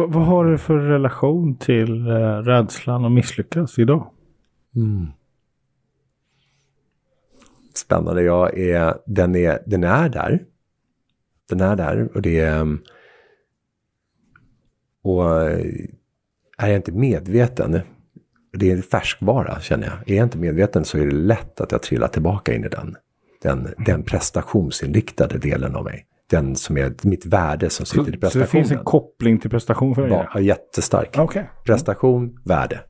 Vad, vad har du för relation till eh, rädslan att misslyckas idag? Mm. Spännande. Jag är, den, är, den är där. Den är där och det är... Mm, och eh, är jag inte medveten, det är en färskvara känner jag. Är jag inte medveten så är det lätt att jag trillar tillbaka in i den. Den, den prestationsinriktade delen av mig. Den som är mitt värde som Så, sitter i så det prestationen. finns en koppling till prestation för dig? Ja, jättestark. Okej. Prestation, värde.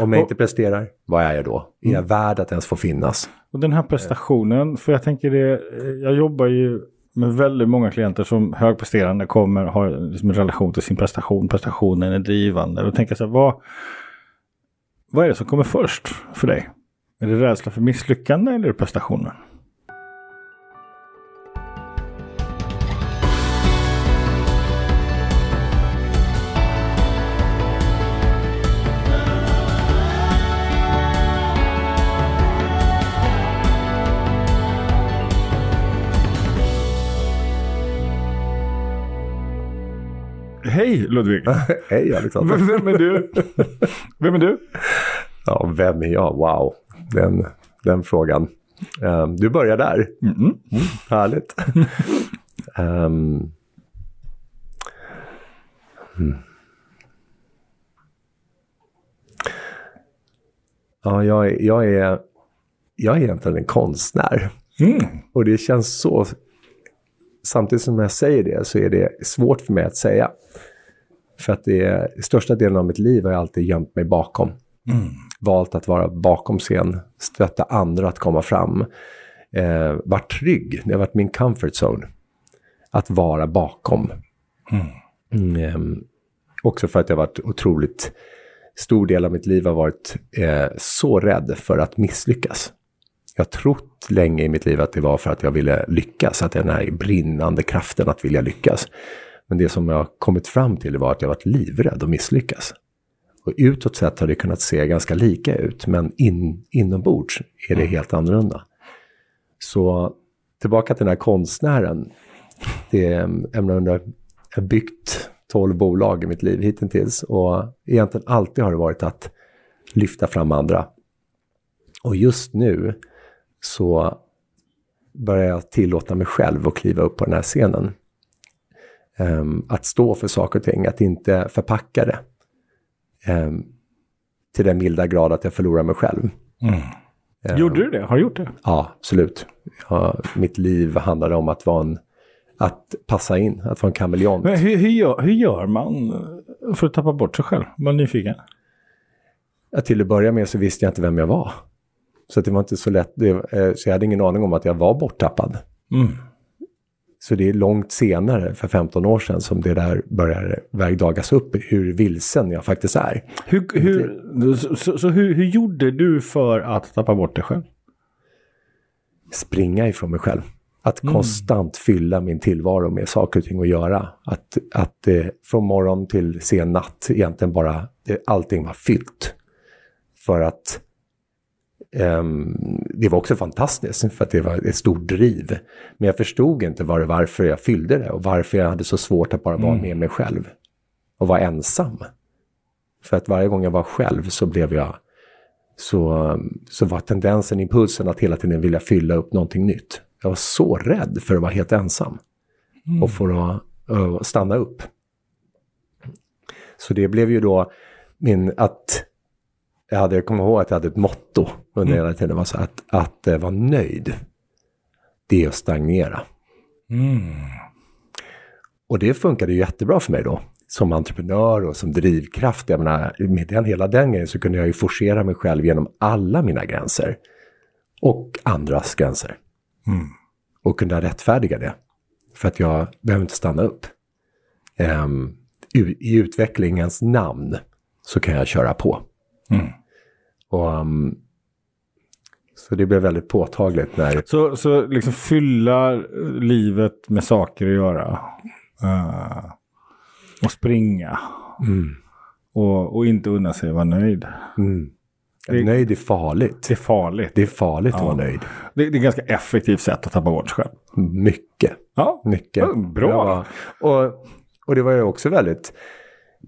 Om jag Och- inte presterar, vad är jag då? Är jag värd att ens få finnas? Och den här prestationen, för jag tänker det, jag jobbar ju med väldigt många klienter som högpresterande kommer, har liksom en relation till sin prestation, prestationen är drivande. Och tänker så här, vad, vad är det som kommer först för dig? Är det rädsla för misslyckande eller prestationen? Hej Ludvig! Hej Alexander. Vem vem är du? Vem är du? Ja, vem är jag? Wow, den, den frågan. Ehm, du börjar där. Mm. Härligt. Ehm, mm. Ja, jag, jag, är, jag är egentligen en konstnär. Mm. Och det känns så... Samtidigt som jag säger det så är det svårt för mig att säga. För att det är, största delen av mitt liv har jag alltid gömt mig bakom. Valt att vara bakom scen, stötta andra att komma fram. Eh, varit trygg, det har varit min comfort zone. Att vara bakom. Mm, ehm, också för att jag har varit otroligt... Stor del av mitt liv har varit eh, så rädd för att misslyckas. Jag har trott länge i mitt liv att det var för att jag ville lyckas, att den här brinnande kraften att vilja lyckas. Men det som jag kommit fram till var att jag varit livrädd att misslyckas. Och utåt sett har det kunnat se ganska lika ut, men in, inombords är det helt annorlunda. Så tillbaka till den här konstnären. Det är, jag har byggt 12 bolag i mitt liv hittills och egentligen alltid har det varit att lyfta fram andra. Och just nu så börjar jag tillåta mig själv att kliva upp på den här scenen. Ehm, att stå för saker och ting, att inte förpacka det. Ehm, till den milda grad att jag förlorar mig själv. Gjorde du det? Har du gjort det? Ja, absolut. Ja, mitt liv handlade om att vara en, att passa in, att vara en kameleont. Men hur, hur, gör, hur gör man för att tappa bort sig själv? Var nyfiken. Ja, till att börja med så visste jag inte vem jag var. Så det var inte så lätt, det, eh, så jag hade ingen aning om att jag var borttappad. Mm. Så det är långt senare, för 15 år sedan, som det där börjar vägdagas upp, hur vilsen jag faktiskt är. Hur, hur, så så, hur, hur gjorde du för att tappa bort dig själv? Springa ifrån mig själv. Att konstant fylla min tillvaro med saker och ting att göra. Att, att eh, från morgon till sen natt egentligen bara, det, allting var fyllt. För att det var också fantastiskt, för att det var ett stort driv. Men jag förstod inte var, varför jag fyllde det och varför jag hade så svårt att bara vara med mig själv. Och vara ensam. För att varje gång jag var själv så blev jag så, så var tendensen, impulsen att hela tiden vilja fylla upp någonting nytt. Jag var så rädd för att vara helt ensam. Och för att uh, stanna upp. Så det blev ju då min, att jag, hade, jag kommer ihåg att jag hade ett motto under hela tiden. var så att, att uh, vara nöjd, det är att stagnera. Och det funkade ju jättebra för mig då. Som entreprenör och som drivkraft. Jag menar, med den, hela den grejen så kunde jag ju forcera mig själv genom alla mina gränser. Och andras gränser. Och kunna rättfärdiga det. För att jag behöver inte stanna upp. Ehm, i, I utvecklingens namn så kan jag köra på. Och, ehm, så det blev väldigt påtagligt när... Så, så liksom fylla livet med saker att göra. Eh, och springa. Och, och inte unna sig att vara nöjd. Mm, Det- nöjd är farligt. Det är farligt. Det är farligt att vara nöjd. Det, det är ett ganska effektivt sätt att tappa bort sig själv. Mycket. Ja, Mycket. Ja, bra. Ja, och, och det var ju också väldigt...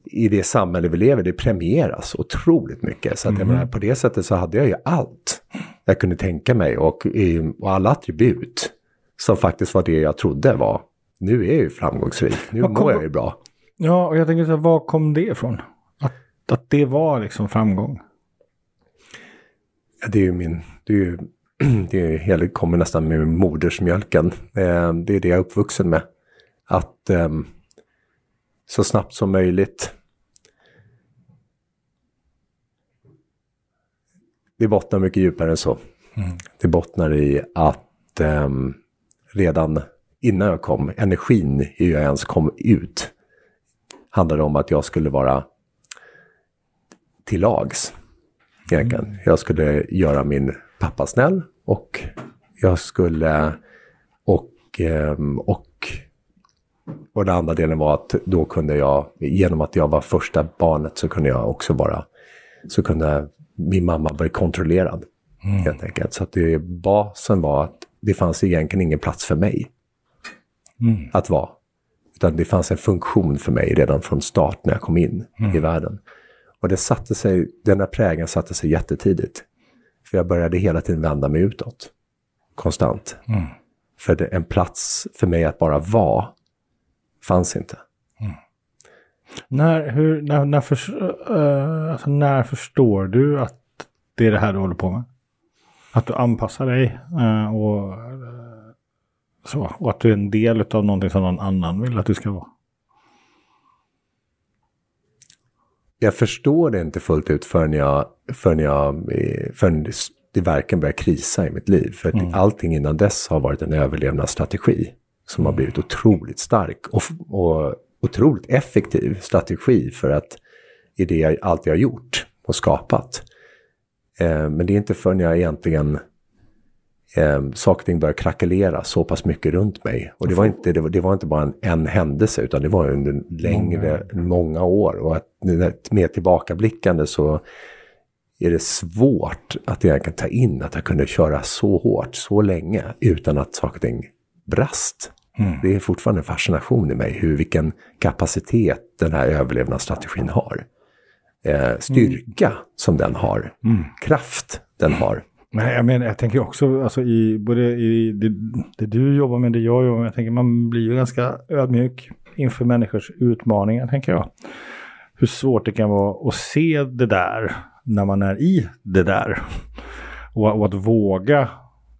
i det samhälle vi lever det premieras otroligt mycket. Så att jag menar, på det sättet så hade jag ju allt jag kunde tänka mig och, och alla attribut som faktiskt var det jag trodde var. Nu är jag ju framgångsrik, nu kom- mår jag ju bra. Ja, och jag tänker så här, var kom det ifrån? Att, att det var liksom framgång? Ja, Det är ju min, det är ju, det är, hela kommer nästan med modersmjölken. Eh, det är det jag är uppvuxen med. Att ehm, så snabbt som möjligt. Det bottnar mycket djupare än så. Det bottnar i att ehm, redan innan jag kom, energin i hur jag ens kom ut, handlade om att jag skulle vara till lags. Egentligen. Jag skulle göra min pappa snäll och jag skulle och, ehm, och och den andra delen var att då kunde jag, genom att jag var första barnet så kunde jag också vara, så kunde min mamma bli kontrollerad. Helt enkelt. Så att det, basen var att det fanns egentligen ingen plats för mig att vara. Utan det fanns en funktion för mig redan från start när jag kom in i världen. Och det satte sig, den här prägen satte sig jättetidigt. För jag började hela tiden vända mig utåt. Konstant. För det, en plats för mig att bara vara fanns inte. När, hur, när, när, förs- eh, alltså, när förstår du att det är det här du håller på med? Att du anpassar dig eh, och, eh, så, och att du är en del av någonting som någon annan vill att du ska vara. Jag förstår det inte fullt ut förrän jag, förrän jag, förrän det verkligen börjar krisa i mitt liv. För att allting innan dess har varit en överlevnadsstrategi som har blivit otroligt stark och, och otroligt effektiv strategi för att i det jag alltid har gjort och skapat. Eh, men det är inte förrän jag egentligen eh, saker och ting börjar krackelera så pass mycket runt mig. Och det var inte, det var, det var inte bara en, en händelse utan det var under längre, många, år. Och att när- med tillbakablickande så är det svårt att egentligen ta in att jag kunde köra så hårt, så länge, utan att saker och ting brast. Det är fortfarande en fascination i mig, hur, vilken kapacitet den här överlevnadsstrategin har. Eh, styrka som den har, kraft den har. Nej, jag menar, jag tänker också, alltså i både i det, det du jobbar med, det jag jobbar med, jag tänker man blir ju ganska ödmjuk inför människors utmaningar, tänker jag. Hur svårt det kan vara att se det där när man är i det där. Och, och att våga,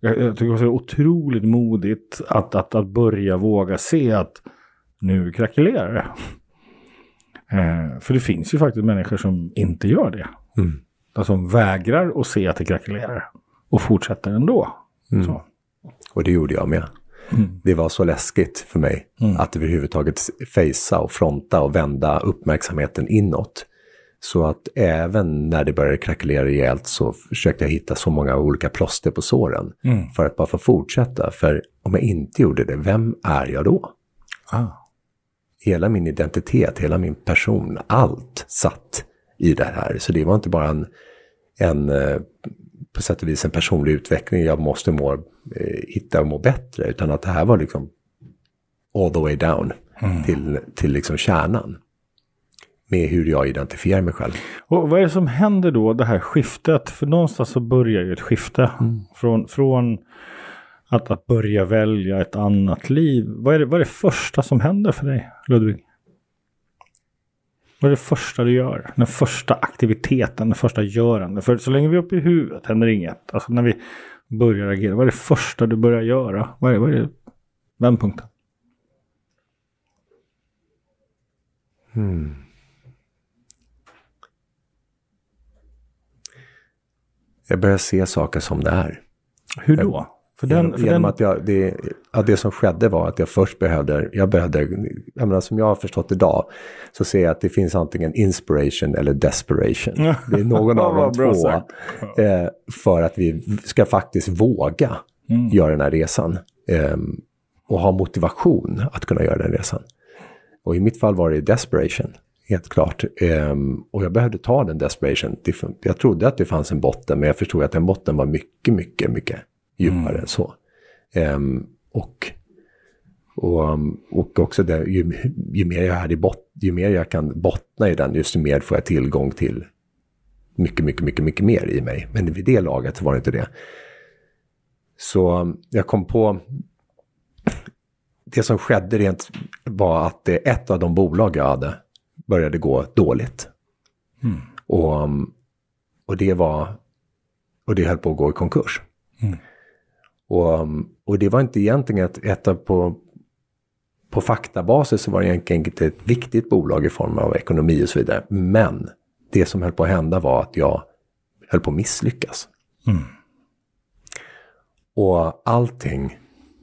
jag, jag tycker det är otroligt modigt att, att, att börja våga se att nu krackelerar det. Eh, för det finns ju faktiskt människor som inte gör det. Mm. Alltså, som vägrar att se att det krackelerar. Och fortsätter ändå. Så. Och det gjorde jag med. Det var så läskigt för mig att överhuvudtaget fejsa och fronta och vända uppmärksamheten inåt. Så att även när det började krackelera rejält så försökte jag hitta så många olika plåster på såren. För att bara få fortsätta. För om jag inte gjorde det, vem är jag då? Ah. Hela min identitet, hela min person, allt satt i det här. Så det var inte bara en, en eh, på sätt och vis en personlig utveckling. Jag måste må, eh, hitta och må bättre. Utan att det här var liksom all the way down till, till liksom kärnan. Med hur jag identifierar mig själv. Och vad är det som händer då, det här skiftet? För någonstans så börjar ju ett skifte. Från, från att, att börja välja ett annat liv. Vad är, det, vad är det första som händer för dig, Ludvig? Vad är det första du gör? Den första aktiviteten, den första görande. För så länge vi är uppe i huvudet händer inget. Alltså när vi börjar agera. Vad är det första du börjar göra? Vad är, vad är det? Vändpunkten. Jag börjar se saker som det är. Hur då? För den, genom för genom den, att jag, det, ja, det som skedde var att jag först behövde, jag behövde, jag menar som jag har förstått idag, så ser jag att det finns antingen inspiration eller desperation. Det är någon av de två. Eh, för att vi ska faktiskt våga göra den här resan. Eh, och ha motivation att kunna göra den resan. Och i mitt fall var det desperation, helt klart. Ehm, och jag behövde ta den desperation. Jag trodde att det fanns en botten, men jag förstod att den botten var mycket, mycket, mycket djupare än så. Ehm, och, Och, um, och också det, ju, ju, mer jag hade bot, ju mer jag kan bottna i den, just mer får jag tillgång till mycket, mycket, mycket, mycket mer i mig. Men vid det laget var det inte det. Så um, jag kom på, det som skedde rent var att det, ett av de bolag jag hade började gå dåligt. Mm. Och, um, och det var, och det höll på att gå i konkurs. Mm. Och, och det var inte egentligen ett, ett på, på faktabasis så var det egentligen inte ett viktigt bolag i form av ekonomi och så vidare. Men det som höll på att hända var att jag höll på att misslyckas. Mm. Och allting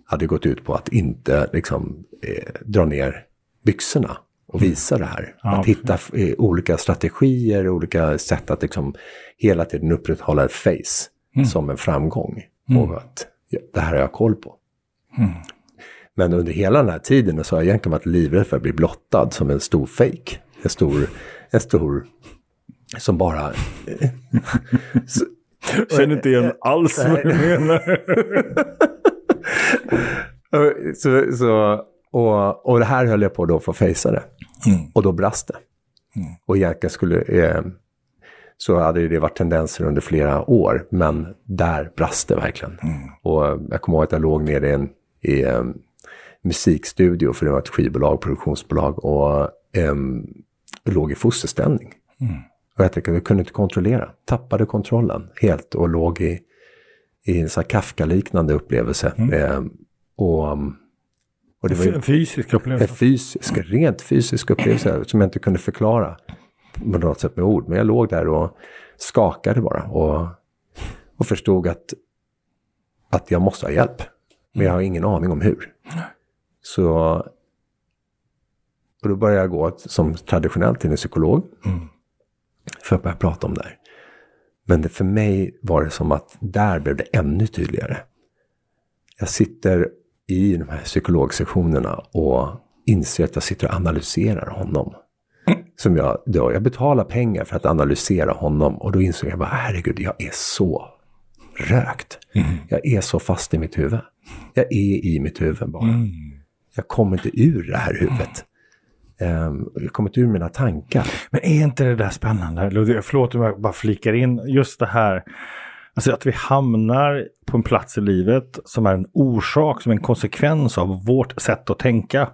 hade gått ut på att inte liksom, eh, dra ner byxorna och visa det här. Ja, att hitta eh, olika strategier, olika sätt att liksom hela tiden upprätthålla ett face mm. som en framgång. Mm. Och att det här har jag koll på. Mm. Men under hela den här tiden så har jag egentligen varit livrädd för att bli blottad som en stor fake. En stor, en stor, som bara... så, Känner inte igen alls vad du menar. så, så, och, och det här höll jag på då för att fejsa det. Mm. Och då brast det. Mm. Och egentligen skulle... Eh, så hade det varit tendenser under flera år, men där brast det verkligen. Mm. Och jag kommer ihåg att jag låg nere i en i, um, musikstudio, för det var ett skivbolag, produktionsbolag, och um, låg i fosterställning. Mm. Och jag tänkte, jag kunde inte kontrollera, tappade kontrollen helt och låg i, i en sån här Kafka-liknande upplevelse. Um, och, och det var en fysisk upplevelse? En fysisk, rent fysisk upplevelse som jag inte kunde förklara på något sätt med ord. Men jag låg där och skakade bara och, och förstod att, att jag måste ha hjälp. Men jag har ingen aning om hur. Så och då började jag gå som traditionellt till en psykolog. Mm. För att börja prata om det här. Men det, för mig var det som att där blev det ännu tydligare. Jag sitter i de här psykologsektionerna och inser att jag sitter och analyserar honom som jag då, jag betalar pengar för att analysera honom och då insåg jag bara, herregud, jag är så rökt. Mm. Jag är så fast i mitt huvud. Jag är i mitt huvud bara. Mm. Jag kommer inte ur det här huvudet. Um, jag kommer inte ur mina tankar. Men är inte det där spännande? Förlåt om jag bara flikar in just det här. Alltså att vi hamnar på en plats i livet som är en orsak, som en konsekvens av vårt sätt att tänka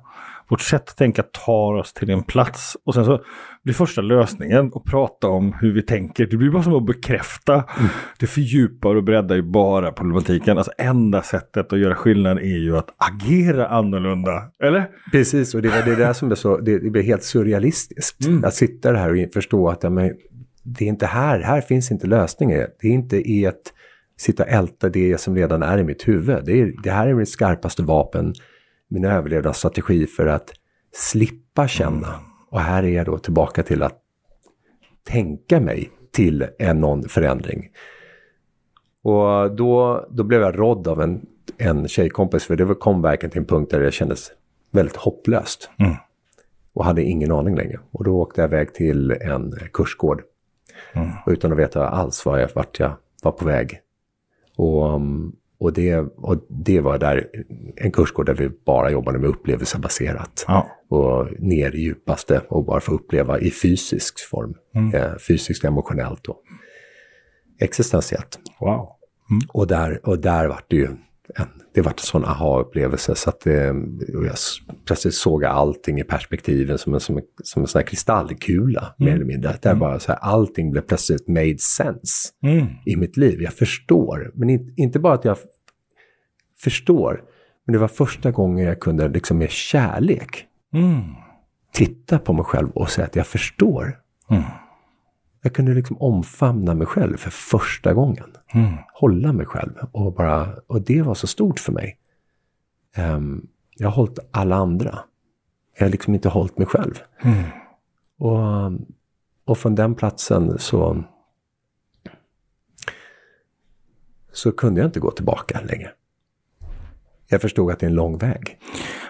vårt sätt att tänka tar oss till en plats. Och sen så blir första lösningen att prata om hur vi tänker. Det blir bara som att bekräfta. Mm. Det fördjupar och breddar ju bara problematiken. Alltså enda sättet att göra skillnad är ju att agera annorlunda. Eller? Precis, och det är det där som är så, det, blir helt surrealistiskt. Mm. Att sitta här och förstå att ja, men, det är inte här, här finns inte lösningen. Det är inte i att sitta och älta det som redan är i mitt huvud. Det, är, det här är mitt skarpaste vapen min överlevnadsstrategi för att slippa känna. Mm. Och här är jag då tillbaka till att tänka mig till en någon förändring. Och då, då blev jag rådd av en, en tjejkompis, för det kom verkligen till en punkt där det kändes väldigt hopplöst. Mm. Och hade ingen aning längre. Och då åkte jag iväg till en kursgård. Mm. Utan att veta alls var jag, vart jag var på väg. Och um, och det, och det var där en kursgård där vi bara jobbade med upplevelsebaserat. Ja. Och ner i djupaste och bara få uppleva i fysisk form. Mm. Eh, fysiskt, emotionellt och existentiellt. Wow. Mm. Och, där, och där var det ju det var en sån aha-upplevelse så att eh, jag plötsligt såg allting i perspektiven som en, som en, som en sån här kristallkula, mm. mer eller mindre. Där mm. bara så här, allting blev plötsligt made sense mm. i mitt liv. Jag förstår, men in, inte bara att jag förstår, men det var första gången jag kunde liksom med kärlek mm. titta på mig själv och säga att jag förstår. Jag kunde liksom omfamna mig själv för första gången. Mm. Hålla mig själv. Och, bara, och det var så stort för mig. Um, jag har hållit alla andra. Jag har liksom inte hållit mig själv. Mm. Och, och från den platsen så, så kunde jag inte gå tillbaka längre. Jag förstod att det är en lång väg.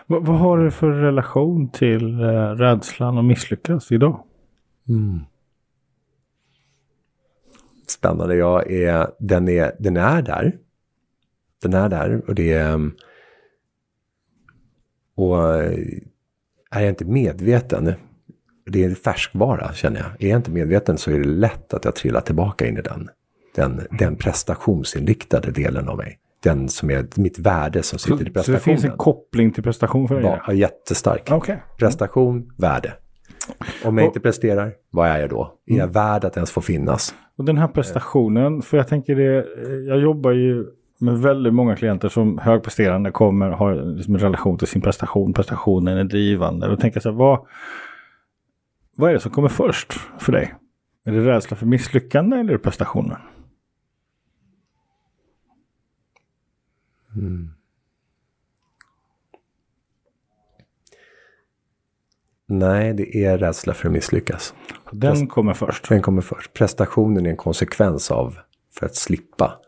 vad har du för relation till uh, rädslan att misslyckas idag? Mm spännande. Jag är, den, är, den är där. Den är där och det är... Och är jag inte medveten, det är färskvara känner jag. Är jag inte medveten så är det lätt att jag trillar tillbaka in i den. Den, den prestationsinriktade delen av mig. Den som är mitt värde som sitter så, i prestationen. Så det finns en koppling till prestation för dig? Ja, jättestark. Okay. Prestation, värde. Om jag och, inte presterar, vad är jag då? Är jag mm. värd att ens få finnas? Och den här prestationen, för jag tänker det, jag jobbar ju med väldigt många klienter som högpresterande kommer, har liksom en relation till sin prestation, prestationen är drivande. Och tänker så här, vad, vad är det som kommer först för dig? Är det rädsla för misslyckande eller prestationen? Mm. Nej, det är rädsla för att misslyckas. Den kommer först? Den kommer först. Prestationen är en konsekvens av för att slippa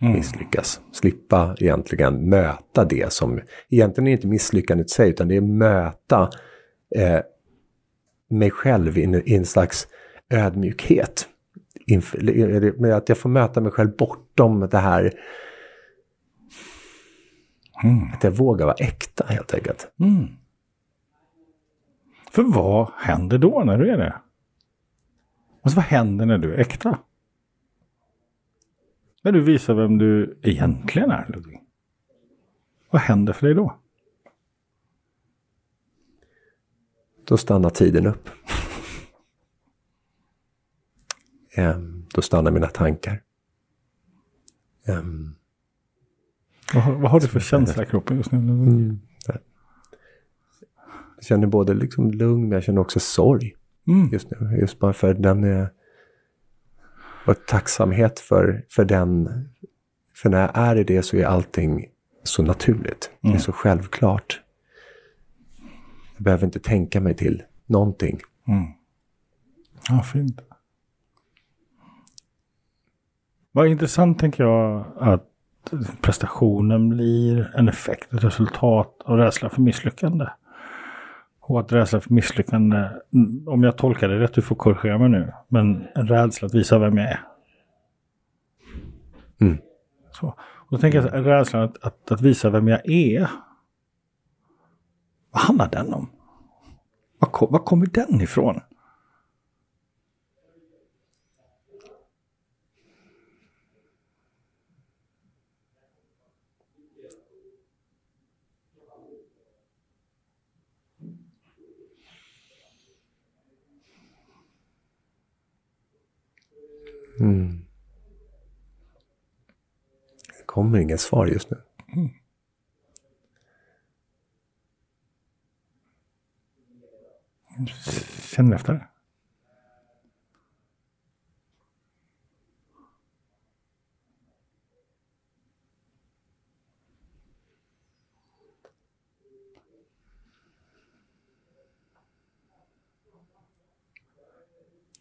mm. misslyckas. Slippa egentligen möta det som, egentligen är det inte misslyckandet i sig, utan det är möta eh, mig själv i en, i en slags ödmjukhet. Inför, med att jag får möta mig själv bortom det här Mm. Att jag vågar vara äkta helt enkelt. Mm. För vad händer då när du är det? Alltså vad händer när du är äkta? När du visar vem du egentligen är, Ludvig. Vad händer för dig då? Då stannar tiden upp. um, då stannar mina tankar. Um, vad, vad har du för känsla i kroppen just nu? Mm. Jag känner både liksom lugn, men jag känner också sorg mm. just nu. Just bara för den är... Och tacksamhet för, för den... För när jag är i det så är allting så naturligt. Mm. Det är mm. så självklart. Jag behöver inte tänka mig till någonting. Mm. Ja, fint. Vad intressant tänker jag att prestationen blir en effekt, ett resultat av rädsla för misslyckande. Och att rädsla för misslyckande, om jag tolkar det rätt, du får korrigera mig nu, men en rädsla att visa vem jag är. Mm. Så. Och då tänker jag rädslan att, att, att, visa vem jag är. Vad handlar den om? Var, var kommer den ifrån? Mm. Det kommer inga svar just nu. Mm. Känner efter.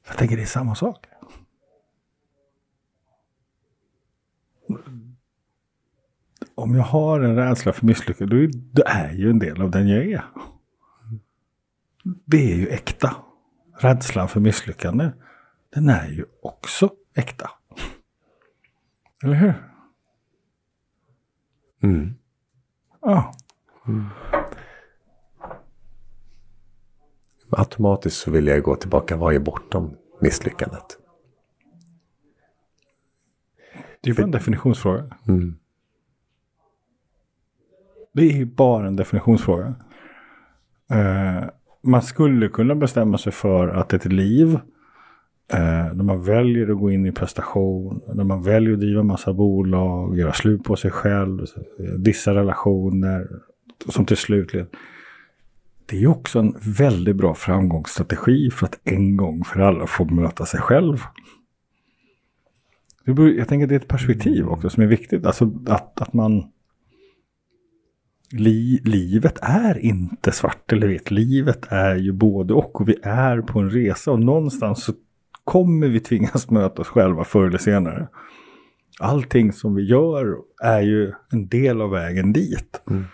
Jag tänker det är samma sak. Om jag har en rädsla för misslyckande, då är, det är ju en del av den jag är. Det är ju äkta. Rädslan för misslyckande, den är ju också äkta. Eller hur? Mm. Ja. Mm. Automatiskt så vill jag gå tillbaka, vad är bortom misslyckandet? Det är ju bara en definitionsfråga. Mm. Det är bara en definitionsfråga. Uh, man skulle kunna bestämma sig för att ett liv eh, uh, när man väljer att gå in i prestation, när man väljer att driva massa bolag, göra slut på sig själv, dissa relationer, som till slut leder. Det är också en väldigt bra framgångsstrategi för att en gång för alla få möta sig själv. Jag tänker att det är ett perspektiv också som är viktigt. Alltså att, att man li, livet är inte svart eller vitt. Livet är ju både och och vi är på en resa och någonstans så kommer vi tvingas möta oss själva förr eller senare. Allting som vi gör är ju en del av vägen dit. Mm.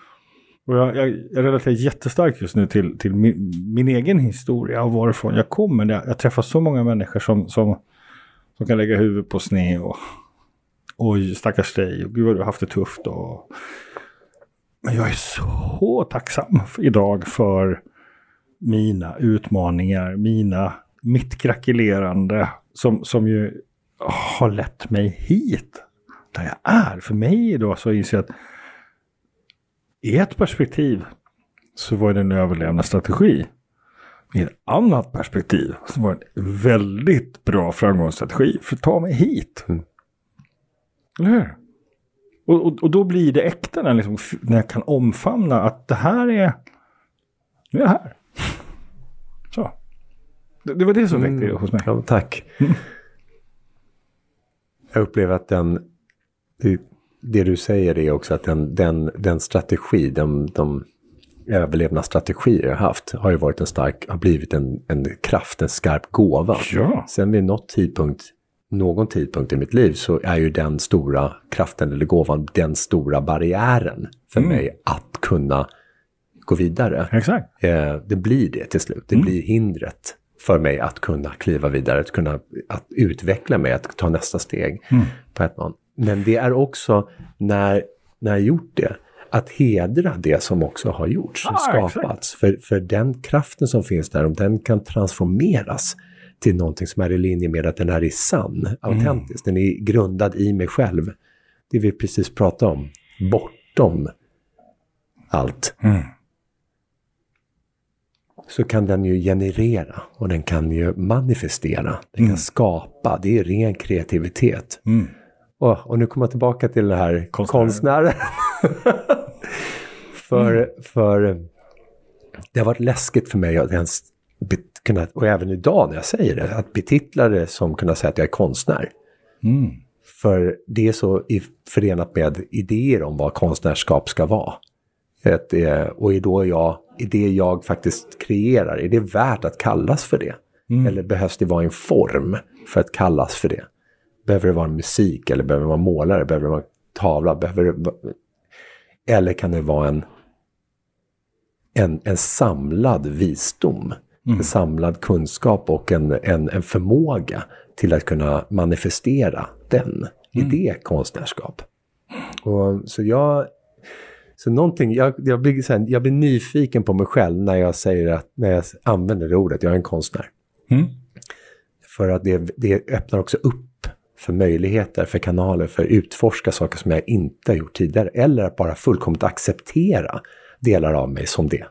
Och jag, jag, jag relaterar jättestarkt just nu till, till min, min, egen historia och varifrån jag kommer. Jag, jag träffar så många människor som, som, som kan lägga huvudet på sned och oj, stackars dig och gud vad du har haft det tufft. Och Men jag är så tacksam idag för mina utmaningar, mina, mitt krackelerande som, som ju har lett mig hit där jag är. För mig idag så inser jag att i ett perspektiv så var det en överlevnadsstrategi. I ett annat perspektiv så var det en väldigt bra framgångsstrategi för att ta mig hit. Mm. Eller hur? Och, och, och, då blir det äkta när, liksom, när jag kan omfamna att det här är... Nu är jag här. Så. Det, det var det som väckte mm. hos mig. Ja, tack. Mm. Jag upplever att den... Det, det, du säger är också att den, den, den strategi, den, de överlevnadsstrategier jag haft har ju varit en stark, har blivit en, en kraft, en skarp gåva. Ja. Sen vid något tidpunkt någon tidpunkt i mitt liv så är ju den stora kraften eller gåvan den stora barriären för mm. mig att kunna gå vidare. Exakt. Eh, det blir det till slut. Det mm. blir hindret för mig att kunna kliva vidare, att kunna att utveckla mig, att ta nästa steg mm. på ett man. Men det är också när, när jag gjort det, att hedra det som också har gjorts, ah, skapats. För, för den kraften som finns där, om den kan transformeras till någonting som är i linje med att den är i sann, autentisk, mm. den är grundad i mig själv. Det vi precis pratade om, bortom allt. Mm. Så kan den ju generera och den kan ju manifestera, den mm. kan skapa, det är ren kreativitet. Mm. Och, och, nu kommer jag tillbaka till det här konstnären. för, mm. för det har varit läskigt för mig att ens kunna, och även idag när jag säger det, att betitla det som kunna säga att jag är konstnär. Mm. För det är så förenat med idéer om vad konstnärskap ska vara. Ett, och är då jag, i det jag faktiskt kreerar, är det värt att kallas för det? Mm. Eller behövs det vara en form för att kallas för det? Behöver det vara musik eller behöver det vara målare? Behöver det vara tavla? Behöver det. Eller kan det vara en, en, en samlad visdom Mm. Samlad kunskap och en, en, en förmåga till att kunna manifestera den. Mm. I det konstnärskap. Och, så jag... Så någonting, jag, jag, blir, så här, jag blir nyfiken på mig själv när jag säger att, när jag använder det ordet, jag är en konstnär. Mm. För att det, det öppnar också upp för möjligheter, för kanaler, för att utforska saker som jag inte har gjort tidigare. Eller att bara fullkomligt acceptera delar av mig som det.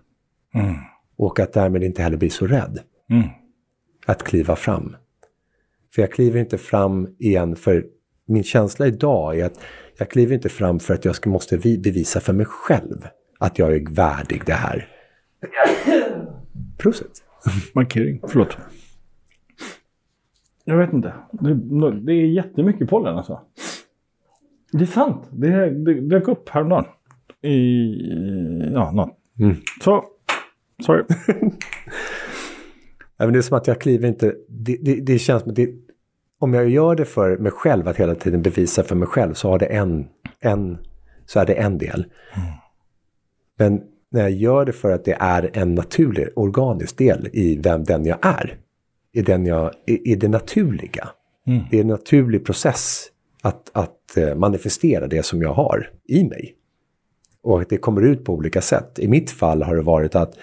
Mm. Och att därmed inte heller bli så rädd. Mm. Att kliva fram. För jag kliver inte fram igen för min känsla idag är att jag kliver inte fram för att jag ska, måste bevisa för mig själv att jag är värdig det här. Prosit. Markering, förlåt. Jag vet inte. Det, det är jättemycket pollen alltså. Det är sant. Det, det dök upp häromdagen. I, ja, något. Mm. Så Sorry. Även det är som att jag kliver inte... Det, det, det känns som att det, om jag gör det för mig själv, att hela tiden bevisa för mig själv, så har det en, en, så är det en del. Mm. Men när jag gör det för att det är en naturlig, organisk del i vem den jag är, i, den jag, i, i det naturliga. Mm. Det är en naturlig process att, att eh, manifestera det som jag har i mig. Och att det kommer ut på olika sätt. I mitt fall har det varit att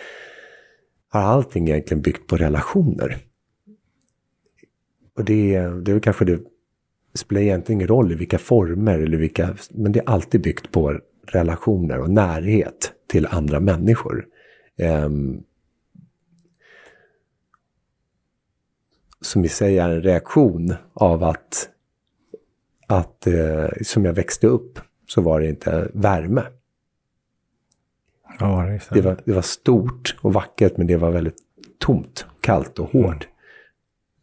har allting egentligen byggt på relationer. Och det, det är kanske det spelar egentligen ingen roll i vilka former eller vilka, men det är alltid byggt på relationer och närhet till andra människor. Um, som i sig är en reaktion av att, att uh, som jag växte upp så var det inte värme. Ja, det, det, var, det var stort och vackert men det var väldigt tomt, kallt och hårt. Mm.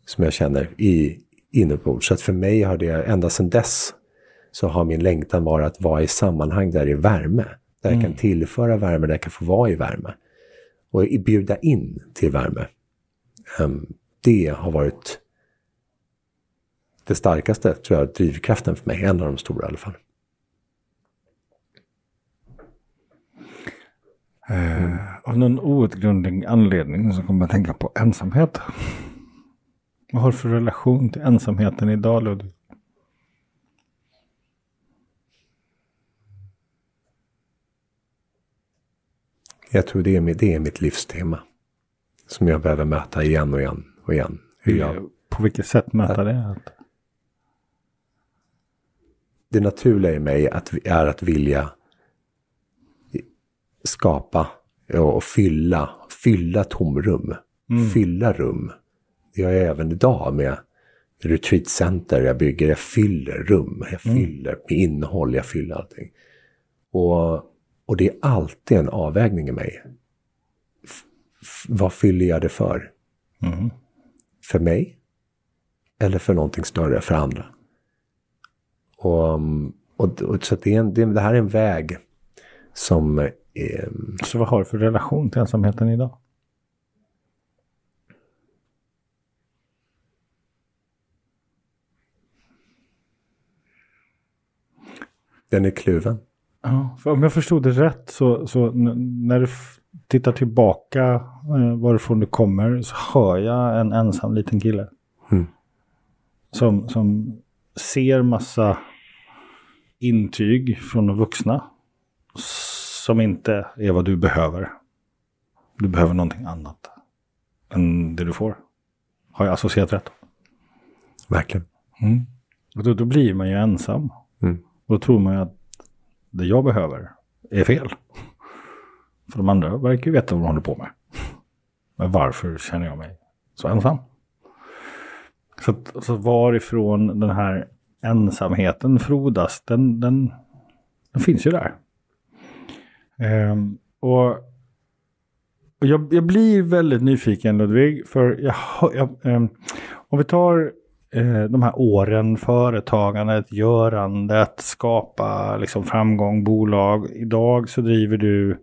Som jag känner i inombords. Så att för mig har det, ända sedan dess, så har min längtan varit att vara i sammanhang där det är värme. Där mm. jag kan tillföra värme, där jag kan få vara i värme. Och bjuda in till värme. Um, det har varit det starkaste, tror jag, drivkraften för mig. En av de stora i alla fall. Mm. av någon outgrundlig anledning så kommer jag tänka på ensamhet. Vad har du för relation till ensamheten idag Ludvig? Jag tror det är, mitt- det är mitt livstema. Som jag behöver möta igen och igen och igen. Hur jag, På vilket sätt möta det? Att- det naturliga i mig att, är att vilja skapa och fylla, fylla tomrum. Fylla rum. Det gör jag även idag med retreatcenter jag bygger. Jag fyller rum. Jag fyller med innehåll. Jag fyller allting. Och, och det är alltid en avvägning i mig. F- vad fyller jag det för? Mm. För mig? Eller för någonting större, för andra? Och, och, och så det, är en, det, det här är en väg som Så vad har du för relation till ensamheten idag? den är kluven. Ja, för om jag förstod det rätt så, så när du tittar tillbaka eh, varifrån du kommer så hör jag en ensam liten kille. Mm. Som, som ser massa intyg från de vuxna. Som inte är vad du behöver. Du behöver någonting annat än det du får. Har jag associerat rätt? Verkligen. Och då, då blir man ju ensam. Mm. Och då tror man ju att det jag behöver är fel. För de andra verkar ju veta vad de håller på med. Men varför känner jag mig så ensam? Så, att, så varifrån den här ensamheten frodas, den, den, den finns ju där. Ehm, och och jag, jag blir väldigt nyfiken Ludvig, för jag, jag, ehm, om vi tar eh, de här åren, företagandet, görandet, skapa liksom framgång, bolag. Idag så driver du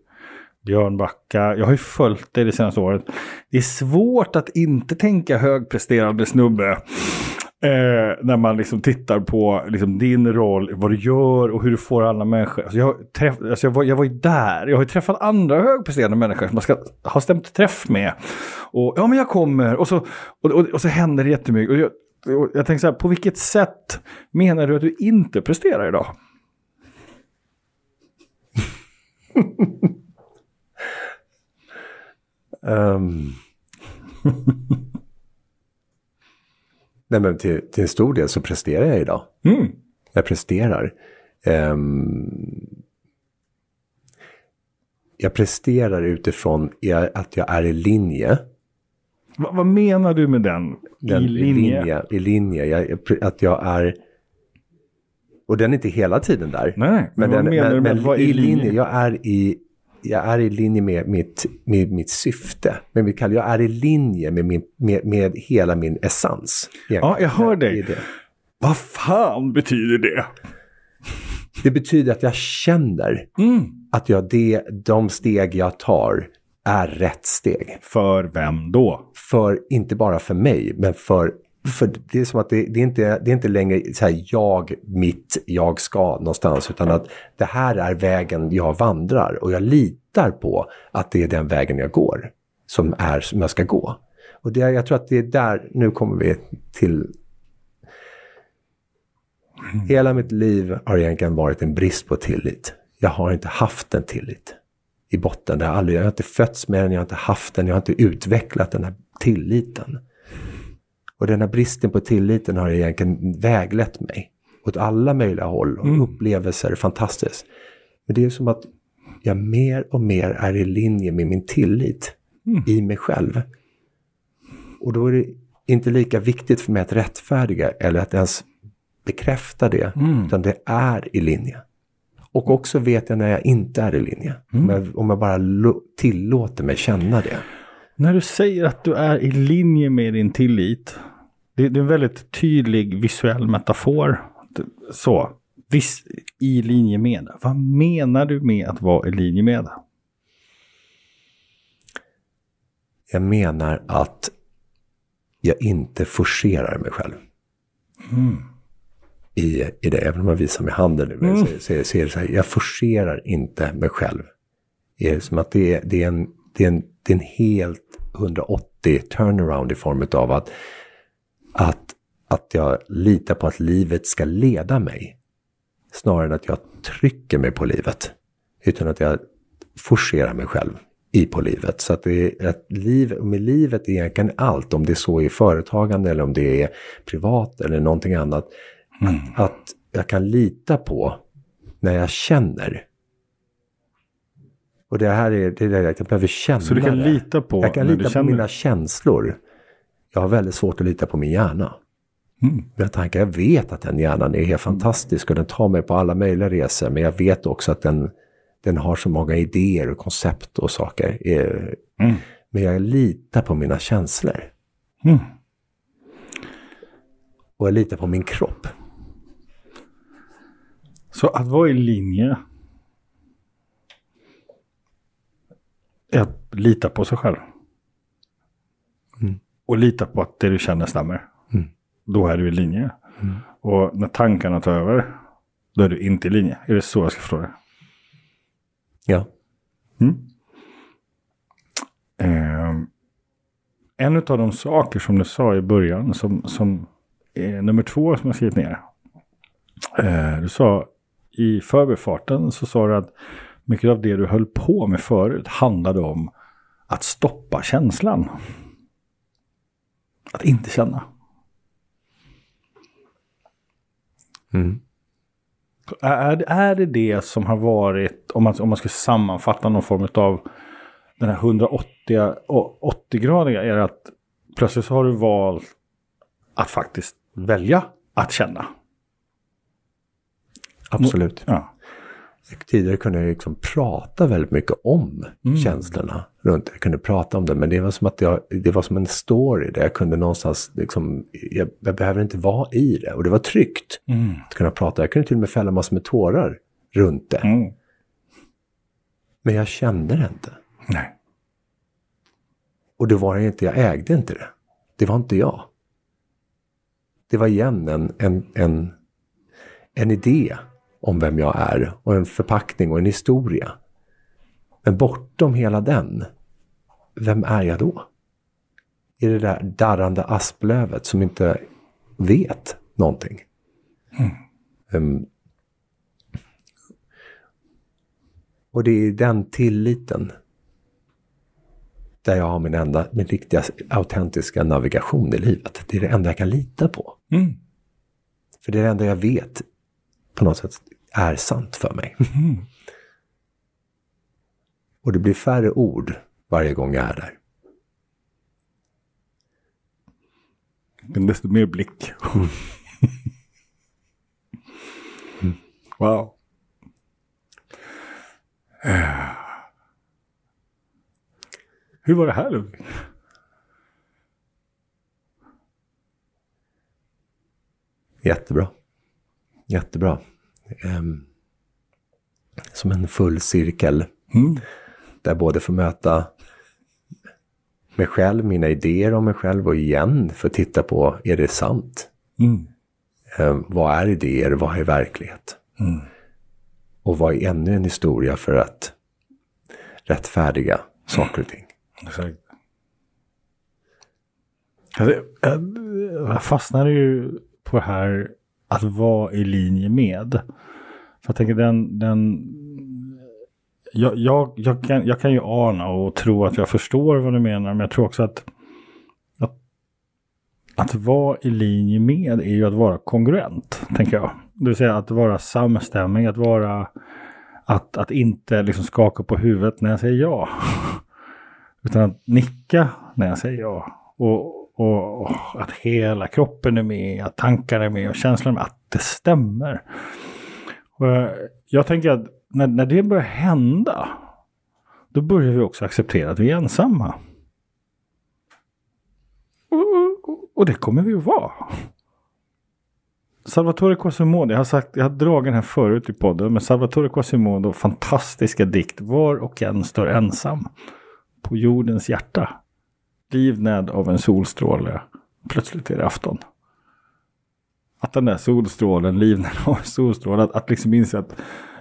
Björnbacka. Jag har ju följt dig det senaste året. Det är svårt att inte tänka högpresterande snubbe. Eh, när man liksom tittar på liksom, din roll, vad du gör och hur du får alla människor. Alltså jag, träff, alltså jag, var, jag var ju där. Jag har ju träffat andra högpresterande människor som man ska ha stämt träff med. Och ja, men jag kommer. Och så, och, och, och så händer det jättemycket. Och jag, och jag tänker så här, på vilket sätt menar du att du inte presterar idag? Ehm. Nej, men till, till en stor del så presterar jag idag. Mm. Jag presterar. Ehm. jag presterar utifrån att jag är i linje. Va, vad menar du med den? Den, I linje? linje, I linje. Jag, att jag är... Och den är inte hela tiden där. Nej, men, Men, vad den, menar men, du med men att vara i linje, jag är i, jag är i linje med mitt, med mitt syfte. Men vi kallar, jag är i linje med, min, med, med hela min essens. Ja, jag hör dig. Det. Vad fan betyder det? det betyder att jag känner Mm. att jag det, de steg jag tar är rätt steg. För vem då? För, inte bara för mig, men för för det är som att det, det, är, inte, det är inte längre så här, jag, mitt, jag ska någonstans. Utan att det här är vägen jag vandrar. Och jag litar på att det är den vägen jag går. Som är som jag ska gå. Och det, jag tror att det är där, nu kommer vi till... Hela mitt liv har egentligen varit en brist på tillit. Jag har inte haft en tillit i botten. Jag har aldrig, jag har inte fötts med den, jag har inte haft den, jag har inte utvecklat den här tilliten. Och den här bristen på tilliten har egentligen väglett mig åt alla möjliga håll och upplevelser. Fantastiskt. Men det är som att jag mer och mer är i linje med min tillit i mig själv. Och då är det inte lika viktigt för mig att rättfärdiga eller att ens bekräfta det. Utan det är i linje. Och också vet jag när jag inte är i linje. Om, jag, om jag bara tillåter mig känna det. När du säger att du är i linje med din tillit. Det, det är en väldigt tydlig visuell metafor. Så, viss, i linje med. Vad menar du med att vara i linje med? Jag menar att jag inte forcerar mig själv. I, I det, även om jag visar med handen nu, men så, så, så är det så här, jag forcerar inte mig själv. Det är som att det är, det är, en, det är, en, det är en helt 180 turnaround i form av att, att, att jag litar på att livet ska leda mig. Snarare än att jag trycker mig på livet. Utan att jag forcerar mig själv i på livet. Så att det är ett liv, med livet är egentligen allt, om det är så i företagande eller om det är privat eller någonting annat. Mm. Att, att jag kan lita på när jag känner. Och det här är det är det jag behöver känna Så du kan det. lita på Jag kan lita på känner- mina känslor. Jag har väldigt svårt att lita på min hjärna. Mm. Mina tankar, jag vet att den hjärnan är helt fantastisk och den tar mig på alla möjliga resor. Men jag vet också att den, den har så många idéer och koncept och saker. Eh, Mm. Men jag litar på mina känslor. Mm. Och jag litar på min kropp. Så att vara i linje är att lita på sig själv. Mm. Och lita på att det du känner stämmer. Mm. Då är du i linje. Mm. Och när tankarna tar över, då är du inte i linje. Är det så jag ska förstå det? Ja. Mm. Eh, en av de saker som du sa i början, som, som är nummer två som jag skrivit ner. Eh, du sa i förbifarten så sa du att mycket av det du höll på med förut handlade om att stoppa känslan. Att inte känna. Mm. Är, är det det som har varit, om man, om man ska sammanfatta någon form av den här 180 och 80-gradiga, är det att plötsligt så har du valt att faktiskt välja att känna. Absolut. Ja. Tidigare kunde jag liksom prata väldigt mycket om Mm. känslorna runt. Jag kunde prata om det, men det var som att jag, det var som en story där jag kunde någonstans, liksom, jag, jag behöver inte vara i det. Och det var tryggt Mm. att kunna prata. Jag kunde till och med fälla massor med tårar runt det. Mm. Men jag kände det inte. Nej. Och det var inte, jag ägde inte det. Det var inte jag. Det var igen en, en, en, en idé om vem jag är och en förpackning och en historia. Men bortom hela den, vem är jag då? I det där darrande asplövet som inte vet någonting. Ehm, och det är den tilliten där jag har min enda, min riktiga autentiska navigation i livet. Det är det enda jag kan lita på. Mm. För det är det enda jag vet på något sätt är sant för mig. Och det blir färre ord varje gång jag är där. Men desto mer blick. wow. Eh. Hur var det här Ludvig? Jättebra. Jättebra. Ehm, som en full cirkel Mm. där både får möta mig själv, mina idéer om mig själv och igen för att titta på, är det sant? Mm. Ehm, vad är idéer? Vad är verklighet? Mm. Och vad är ännu en historia för att rättfärdiga saker och ting? Exakt. Jag fastnade ju på det här att vara i linje med. För jag tänker den, den jag, jag, jag, kan, jag kan ju ana och tro att jag förstår vad du menar, men jag tror också att, att att vara i linje med är ju att vara kongruent, tänker jag. Det vill säga att vara samstämmig, att vara att, att inte liksom skaka på huvudet när jag säger ja. Utan att nicka när jag säger ja. Och, och, och att hela kroppen är med, att tankarna är med och känslan är med, att det stämmer. Och jag, jag tänker att när, när det börjar hända, då börjar vi också acceptera att vi är ensamma. Och, och, och det kommer vi att vara. Salvatore Quasimodo, jag har sagt, jag har dragit den här förut i podden, men Salvatore Quasimodo, fantastiska dikt, var och en står ensam på jordens hjärta. Livnäd av en solstråle, plötsligt är det afton. Att den där solstrålen, livnäd av en solstråle, att, att liksom inse att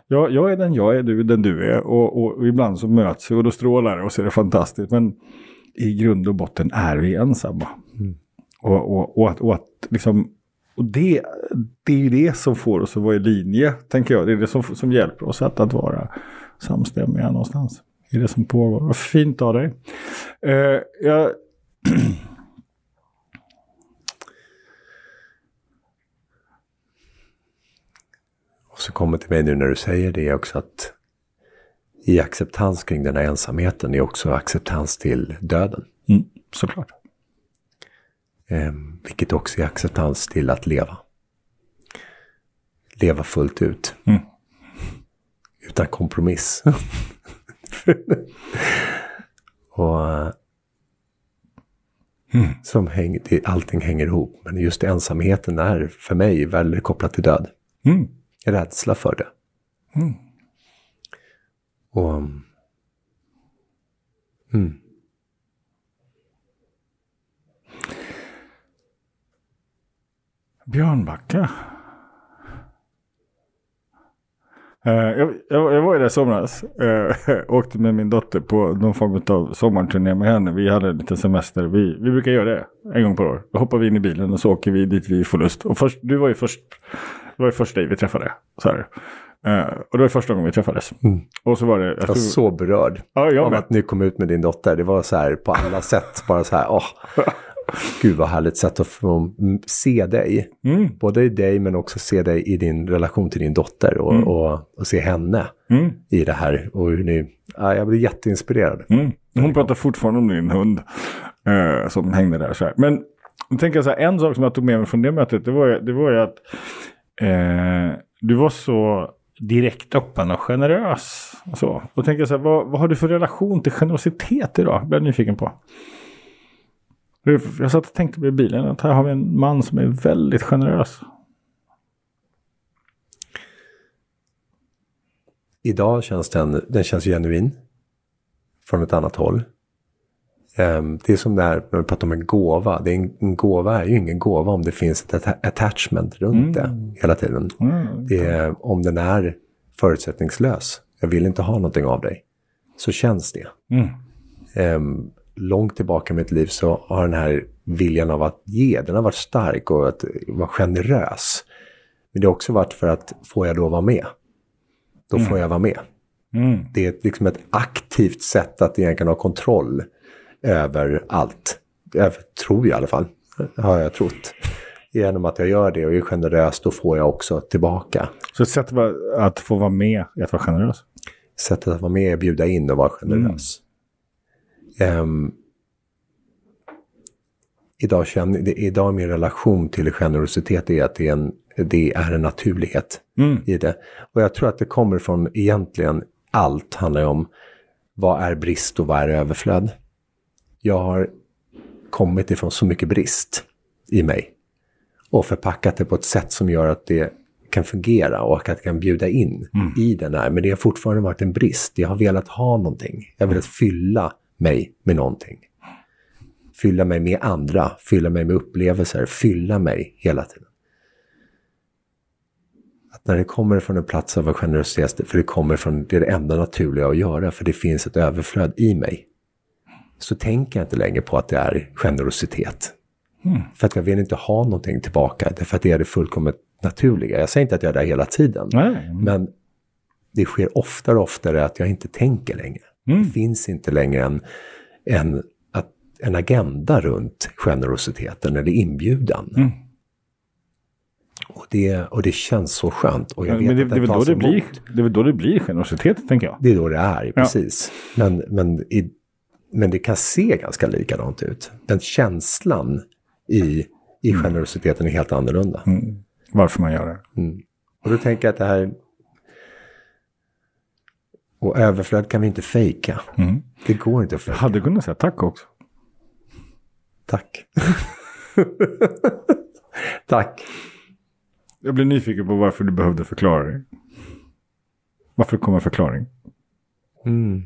ja, jag är den jag är, du är den du är och, och, och ibland så möts vi och då strålar det och så är det fantastiskt. Men i grund och botten är vi ensamma. Och, och, och, att, och att liksom och det, det är ju det som får oss att vara i linje, tänker jag. Det är det som, som hjälper oss att, att vara samstämmiga någonstans. I det som pågår. Vad fint av dig. Uh, jag... Och så kommer till mig nu när du säger det också att i acceptans kring den här ensamheten är också acceptans till döden. Mm, såklart. Eh, vilket också är acceptans till att leva. Leva fullt ut. Mm. Utan kompromiss. och mm. som häng, det, allting hänger ihop. Men just ensamheten är för mig väldigt kopplat till död. Mm. Rädsla för det. Mm. Och... Mm. Björnbacka. Uh, jag, jag, jag, var i det somras. Uh, åkte med min dotter på någon form av sommarturné med henne. Vi hade lite semester. Vi, vi brukar göra det en gång per år. Då hoppar vi in i bilen och så åker vi dit vi får lust. Och först, du var ju först. Det var ju först dig vi träffade. Så här. Uh, och det var första gången vi träffades. Mm. Och så var det... Jag var så berörd ja, jag av med. att ni kom ut med din dotter. Det var så här på alla sätt. Bara så här, åh. Gud vad härligt sätt att få se dig. Mm. Både i dig men också se dig i din relation till din dotter och, Mm. och, och se henne Mm. i det här. Och hur ni, ja, jag blir jätteinspirerad. Mm. Hon pratar fortfarande om din hund eh, som hängde där. Så här. Men jag tänker så här, en sak som jag tog med mig från det mötet, det var ju, det var ju att eh, du var så direkt öppen och generös. Och så. Och tänker jag så här, vad, vad har du för relation till generositet idag? Blev jag nyfiken på. Jag satt och tänkte på bilen att här har vi en man som är väldigt generös. Idag känns den, den känns genuin. Från ett annat håll. Ehm, det är som det här när vi pratar om en gåva. Det är en, en gåva är ju ingen gåva om det finns ett atta- attachment runt det hela tiden. Mm. Det är, om den är förutsättningslös, jag vill inte ha någonting av dig, så känns det. Mm. Ehm, långt tillbaka i mitt liv så har den här viljan av att ge, den har varit stark och att vara generös. Men det har också varit för att får jag då vara med? Då får jag vara med. Mm. Det är ett- liksom ett aktivt sätt att egentligen ha kontroll över allt. Jag tror jag i alla fall, har jag trott. Genom att jag gör det och är generös, då får jag också tillbaka. Så ett sätt att få vara med är att vara generös. Sättet att vara med är bjuda in och vara generös. Ehm, idag, känner, idag min relation till generositet är att det är en, det är en naturlighet Mm. i det. Och jag tror att det kommer från egentligen allt handlar om vad är brist och vad är överflöd. Jag har kommit ifrån så mycket brist i mig och förpackat det på ett sätt som gör att det kan fungera och att jag kan bjuda in i den här. Men det har fortfarande varit en brist. Jag har velat ha någonting. Jag har velat fylla mig med någonting. Fylla mig med andra, fylla mig med upplevelser, fylla mig hela tiden. Att när det kommer från en plats av generositet, för det kommer från det, är det enda naturliga att göra, för det finns ett överflöd i mig, så tänker jag inte längre på att det är generositet. För att jag vill inte ha någonting tillbaka, därför att det är det fullkomligt naturliga. Jag säger inte att jag är där hela tiden, Nej. men det sker oftare och oftare att jag inte tänker längre. Mm. Det finns inte längre en, en, en agenda runt generositeten eller inbjudan. Mm. Och, det, och det känns så skönt. Och jag vet Men det, att det, tas då det, blir, det är väl då det blir generositet, tänker jag. Det är då det är, precis. Men, men, i, men det kan se ganska likadant ut. Den känslan i, i generositeten är helt annorlunda. Mm. Varför man gör det. Mm. Och då tänker jag att det här... Och överflöd kan vi inte fejka. Mm. Det går inte att Jag fejka. hade kunnat säga tack också. Tack. Tack. Jag blir nyfiken på varför du behövde förklara dig. Varför kom en förklaring? Mm.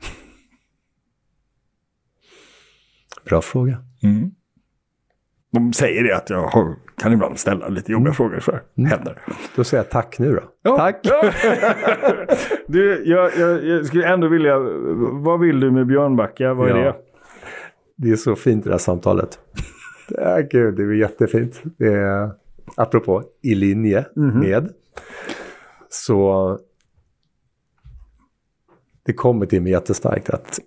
Bra fråga. Mm. De säger det att jag har, kan ibland ställa lite jobbiga frågor. Så här. Händer. Då säger jag tack nu då. Ja. Tack. Ja. du, jag, jag, jag skulle ändå vilja... Vad vill du med Björnbacka? Vad är Ja. det? Det är så fint det här samtalet. Ja, gud, det är jättefint. Det är, apropå, i linje Mhm. med. så det kommer till mig jättestarkt att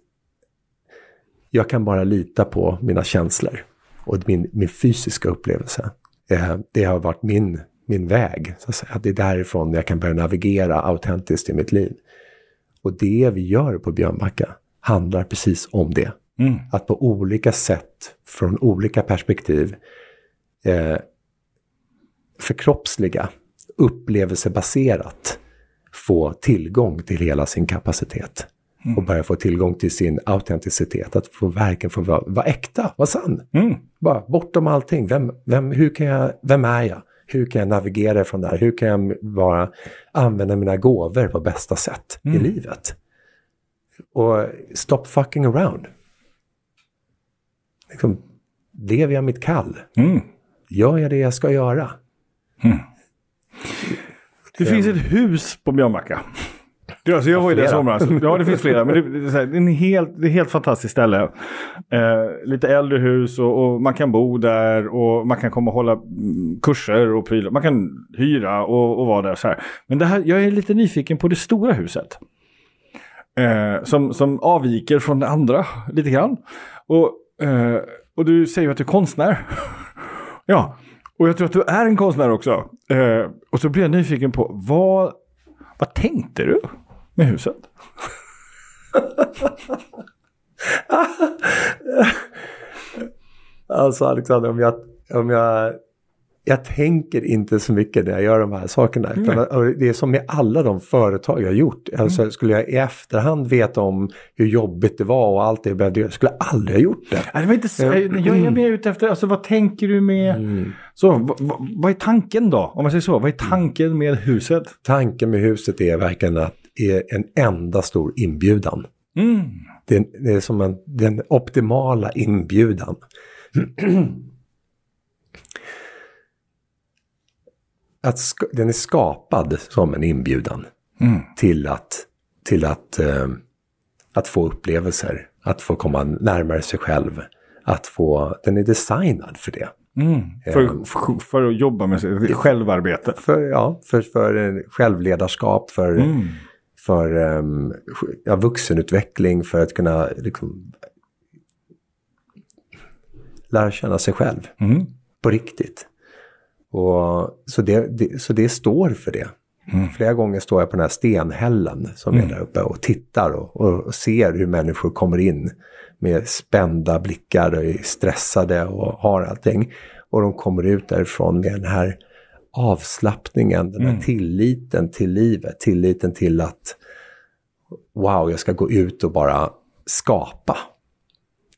jag kan bara lita på mina känslor och min, min fysiska upplevelse. Eh, det har varit min, min väg. Så att säga. Det är därifrån jag kan börja navigera autentiskt i mitt liv. Och det vi gör på Björnbacka handlar precis om det. Mm. Att på olika sätt, från olika perspektiv, eh, förkroppsliga, upplevelsebaserat, få tillgång till hela sin kapacitet. Och börja få tillgång till sin autenticitet. Att få verkligen få vara, vara äkta, vara sann. Mm. Bara bortom allting. Vem, vem, hur kan jag, vem är jag? Hur kan jag navigera från det här? Hur kan jag bara använda mina gåvor på bästa sätt i livet? Och stop fucking around. Liksom, lever jag mitt kall? Mm. Gör jag det jag ska göra? Det finns ett hus på Björnbacka. Det, alltså jag var ju där i somras. Ja, det finns flera. Men det, det, är, här, det är en helt, det är helt fantastiskt ställe. Eh, lite äldre hus och, och man kan bo där och man kan komma och hålla mm, kurser och prylar. Man kan hyra och, och vara där så här. Men det här, jag är lite nyfiken på det stora huset. Eh, som, som avviker från det andra lite grann. Och, eh, och du säger ju att du är konstnär. ja, och jag tror att du är en konstnär också. Eh, och så blir jag nyfiken på vad, vad tänkte du med huset? Alltså Alexander, om jag, om jag, jag tänker inte så mycket när jag gör de här sakerna. Och det är som med alla de företag jag har gjort. Alltså, skulle jag i efterhand veta om hur jobbigt det var och allt det jag behövde göra, skulle jag aldrig ha gjort det. Nej, det var inte så, jag är mer ute efter, alltså vad tänker du med, så, vad, vad, är tanken då? Om man säger så, vad är tanken med huset? Tanken med huset är verkligen att är en enda stor inbjudan. Mm. Det är, det är som en, den optimala inbjudan. att den är skapad som en inbjudan Mm. till att, till att, eh, att få upplevelser, att få komma närmare sig själv. Att få, den är designad för det. Mm. För, för, för att jobba med sig, självarbete. För, ja, för, för självledarskap, för, Mm. För um, ja, vuxenutveckling, för att kunna liksom, lära känna sig själv Mm. på riktigt. Och, så, det, det, så det står för det. Flera gånger står jag på den här stenhällen som är där uppe och tittar och, och, och ser hur människor kommer in med spända blickar och är stressade och har allting. Och de kommer ut därifrån med den här avslappningen, den här tilliten till livet, tilliten till att wow, jag ska gå ut och bara skapa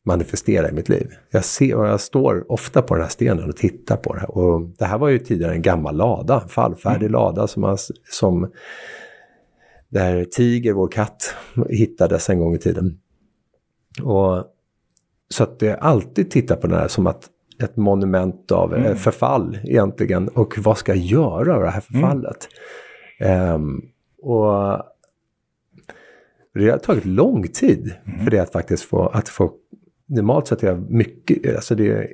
manifestera i mitt liv. Jag, ser, och jag står ofta på den här stenen och tittar på det här. Och det här var ju tidigare en gammal lada, en fallfärdig lada som, man, som där Tiger, vår katt, hittades en gång i tiden. Och, så att jag alltid tittar på den här som att ett monument av eh, förfall egentligen. Och vad ska jag göra av det här förfallet? Ehm, och det har tagit lång tid för det att faktiskt få, att få normalt sett är jag mycket, alltså det,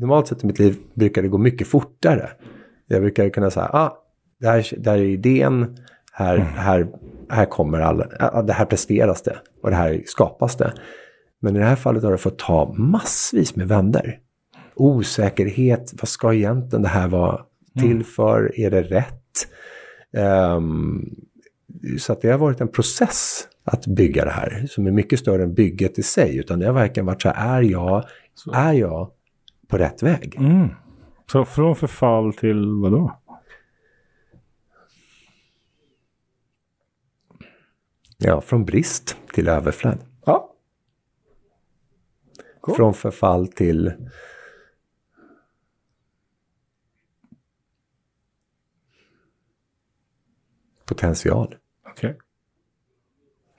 normalt sett i mitt liv brukar det gå mycket fortare. Jag brukar kunna säga, ah, det här, det här är idén, här, här, här kommer alla, ah, det här presteras det och det här skapas det. Men i det här fallet har det fått ta massvis med vänder. Osäkerhet, vad ska egentligen det här vara till för? Är det rätt? Ehm, så att det har varit en process att bygga det här som är mycket större än bygget i sig. Utan det har verkligen varit så här, är jag, är jag på rätt väg? Mm. Så från förfall till vad då? Ja, från brist till överflöd. Ja. Cool. Från förfall till potential. Okej.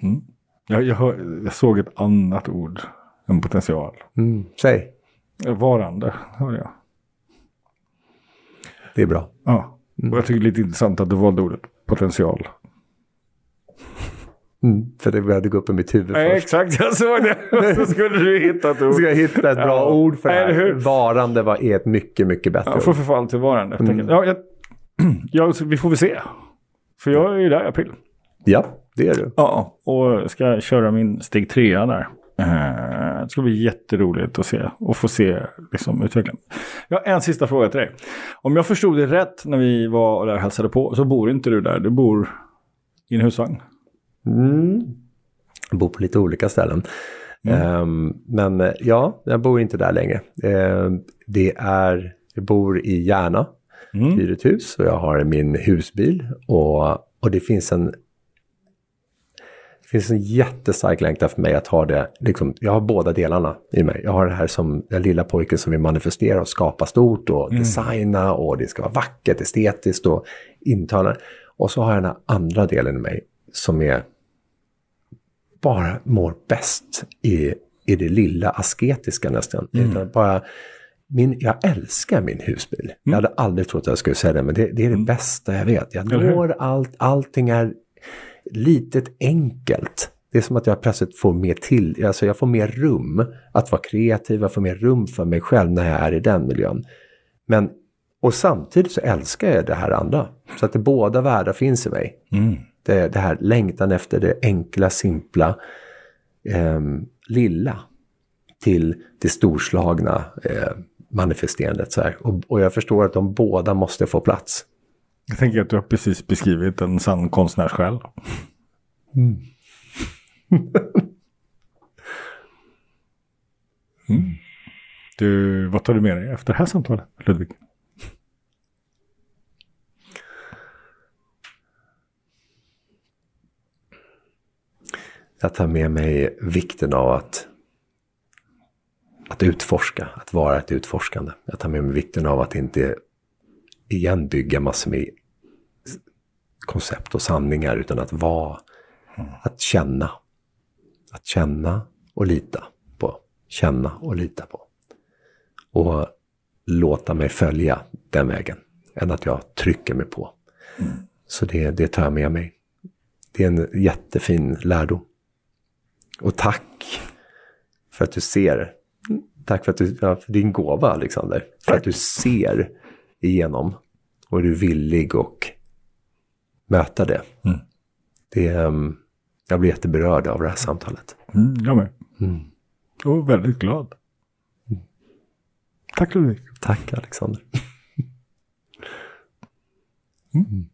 Mm. Jag, jag, hör, jag såg ett annat ord än potential. Mm, säg, Varande, hörde jag. det är bra. Ja. Och jag tycker det är lite intressant att du valde ordet potential. Mm, för det började gå upp i mitt huvud Nej, först. exakt, jag såg det. Så skulle du hitta ett ord. Ska jag hitta ett bra Ja. ord för det här? hur? Varande var, är ett mycket, mycket bättre Ja, ord. från förfall till varande. enkelt. Ja, jag, ja, vi får väl se. För jag är ju där i april. Ja, det är du. Ja, och ska köra min steg trea där. Eh, Det ska bli jätteroligt att se och få se liksom, utvecklingen. Jag har en sista fråga till dig. Om jag förstod det rätt när vi var där och hälsade på så bor inte du där. Du bor i en husvagn. Mm. Jag bor på lite olika ställen. Ehm, men eh, ja, jag bor inte där längre. Ehm, det är, jag bor i Järna, Mm. hyr ett hus och jag har min husbil. Och, och det finns en det finns en jättestark längtan för mig att ha det, liksom, jag har båda delarna i mig. Jag har det här som den lilla pojken som vill manifestera och skapa stort och designa och det ska vara vackert, estetiskt och intalande. Och så har jag den här andra delen i mig som är bara mår bäst i, i det lilla asketiska nästan. Utan bara, min, jag älskar min husbil. Jag hade aldrig trott att jag skulle säga det, men det, det är det bästa jag vet. Jag når allt, allting är litet enkelt. Det är som att jag plötsligt får mer till, alltså jag får mer rum att vara kreativ, jag får mer rum för mig själv när jag är i den miljön. Men, och samtidigt så älskar jag det här andra. Så att det båda världar finns i mig. Mm. Det, det här längtan efter det enkla, simpla, ehm, lilla till det storslagna eh, manifesterandet. Så här. Och, och jag förstår att de båda måste få plats. Jag tänker att du har precis beskrivit en sann konstnärssjäl. Mm. Du, vad tar du med dig efter det här samtalet, Ludvig? Jag tar med mig vikten av att, att utforska, att vara ett utforskande. Jag tar med mig vikten av att inte igen bygga massor med koncept och sanningar, utan att vara, att känna. Att känna och lita på. Känna och lita på. Och låta mig följa den vägen, än att jag trycker mig på. Så det, det tar jag med mig. Det är en jättefin lärdom. Och tack för att du ser. Tack för, att du, för din gåva, Alexander. För att du ser igenom och är du villig att möta det. Mm. det ehm, jag blir jätteberörd av det här samtalet. Mm, jag med. Mm. Och väldigt glad. Tack Ludvig. Tack, Alexander. Mm.